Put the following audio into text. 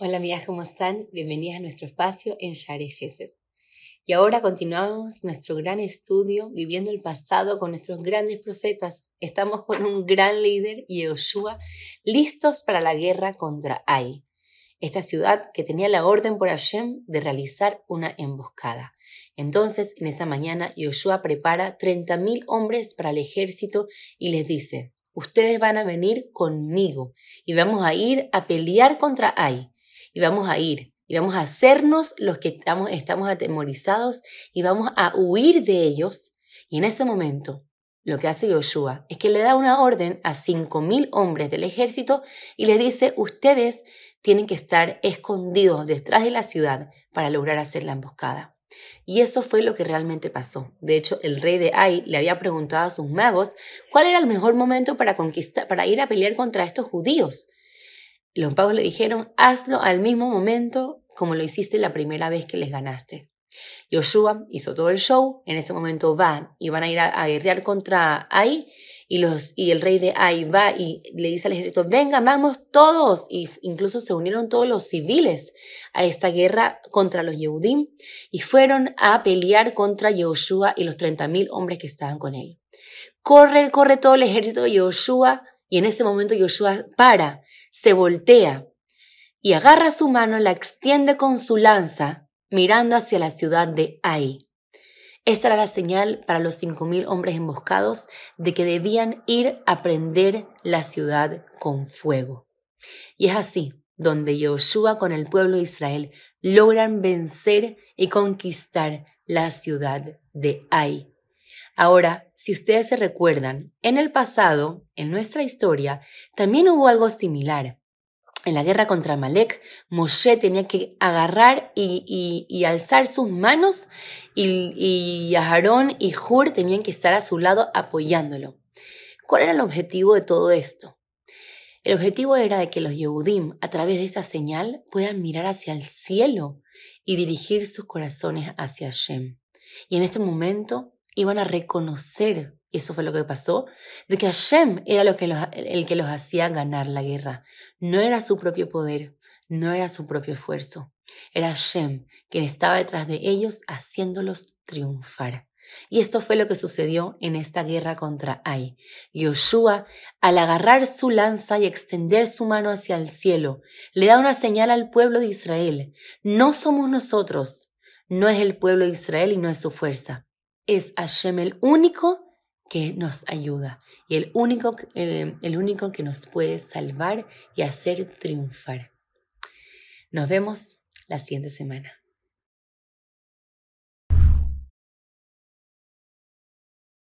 Hola amigas, ¿cómo están? Bienvenidas a nuestro espacio en Share. Y ahora continuamos nuestro gran estudio viviendo el pasado con nuestros grandes profetas. Estamos con un gran líder, Yehoshua, listos para la guerra contra Ai, esta ciudad que tenía la orden por Hashem de realizar una emboscada. Entonces, en esa mañana, Yehoshua prepara 30.000 hombres para el ejército y les dice, ustedes van a venir conmigo y vamos a ir a pelear contra Ai y vamos a ir y vamos a hacernos los que estamos, atemorizados y vamos a huir de ellos. Y en ese momento, lo que hace Joshua es que le da una orden a cinco mil hombres del ejército y les dice, ustedes tienen que estar escondidos detrás de la ciudad para lograr hacer la emboscada. Y eso fue lo que realmente pasó. De hecho, el rey de Ai le había preguntado a sus magos cuál era el mejor momento para conquistar, para ir a pelear contra estos judíos. Los pagos le dijeron, hazlo al mismo momento como lo hiciste la primera vez que les ganaste. Yoshua hizo todo el show, en ese momento van y van a ir a, guerrear contra Ai y, los, y el rey de Ai va y le dice al ejército, venga, vamos todos, y incluso se unieron todos los civiles a esta guerra contra los Yehudim y fueron a pelear contra Yoshua y los 30.000 hombres que estaban con él. Corre, corre todo el ejército de Yoshua y en ese momento Yoshua para, se voltea y agarra su mano, la extiende con su lanza, mirando hacia la ciudad de Ai. Esta era la señal para los cinco mil hombres emboscados de que debían ir a prender la ciudad con fuego. Y es así donde Yoshua con el pueblo de Israel logran vencer y conquistar la ciudad de Ai. Ahora, si ustedes se recuerdan, en el pasado, en nuestra historia, también hubo algo similar. En la guerra contra Malek, Moshe tenía que agarrar y, alzar sus manos y, y Aarón y Hur tenían que estar a su lado apoyándolo. ¿Cuál era el objetivo de todo esto? El objetivo era de que los Yehudim, a través de esta señal, puedan mirar hacia el cielo y dirigir sus corazones hacia Hashem. Y en este momento iban a reconocer, eso fue lo que pasó, de que Hashem era el que los hacía ganar la guerra. No era su propio poder, no era su propio esfuerzo. Era Hashem quien estaba detrás de ellos haciéndolos triunfar. Y esto fue lo que sucedió en esta guerra contra Ai. Yoshua, al agarrar su lanza y extender su mano hacia el cielo, le da una señal al pueblo de Israel. No somos nosotros, no es el pueblo de Israel y no es su fuerza es Hashem el único que nos ayuda y el único, el único que nos puede salvar y hacer triunfar. Nos vemos la siguiente semana.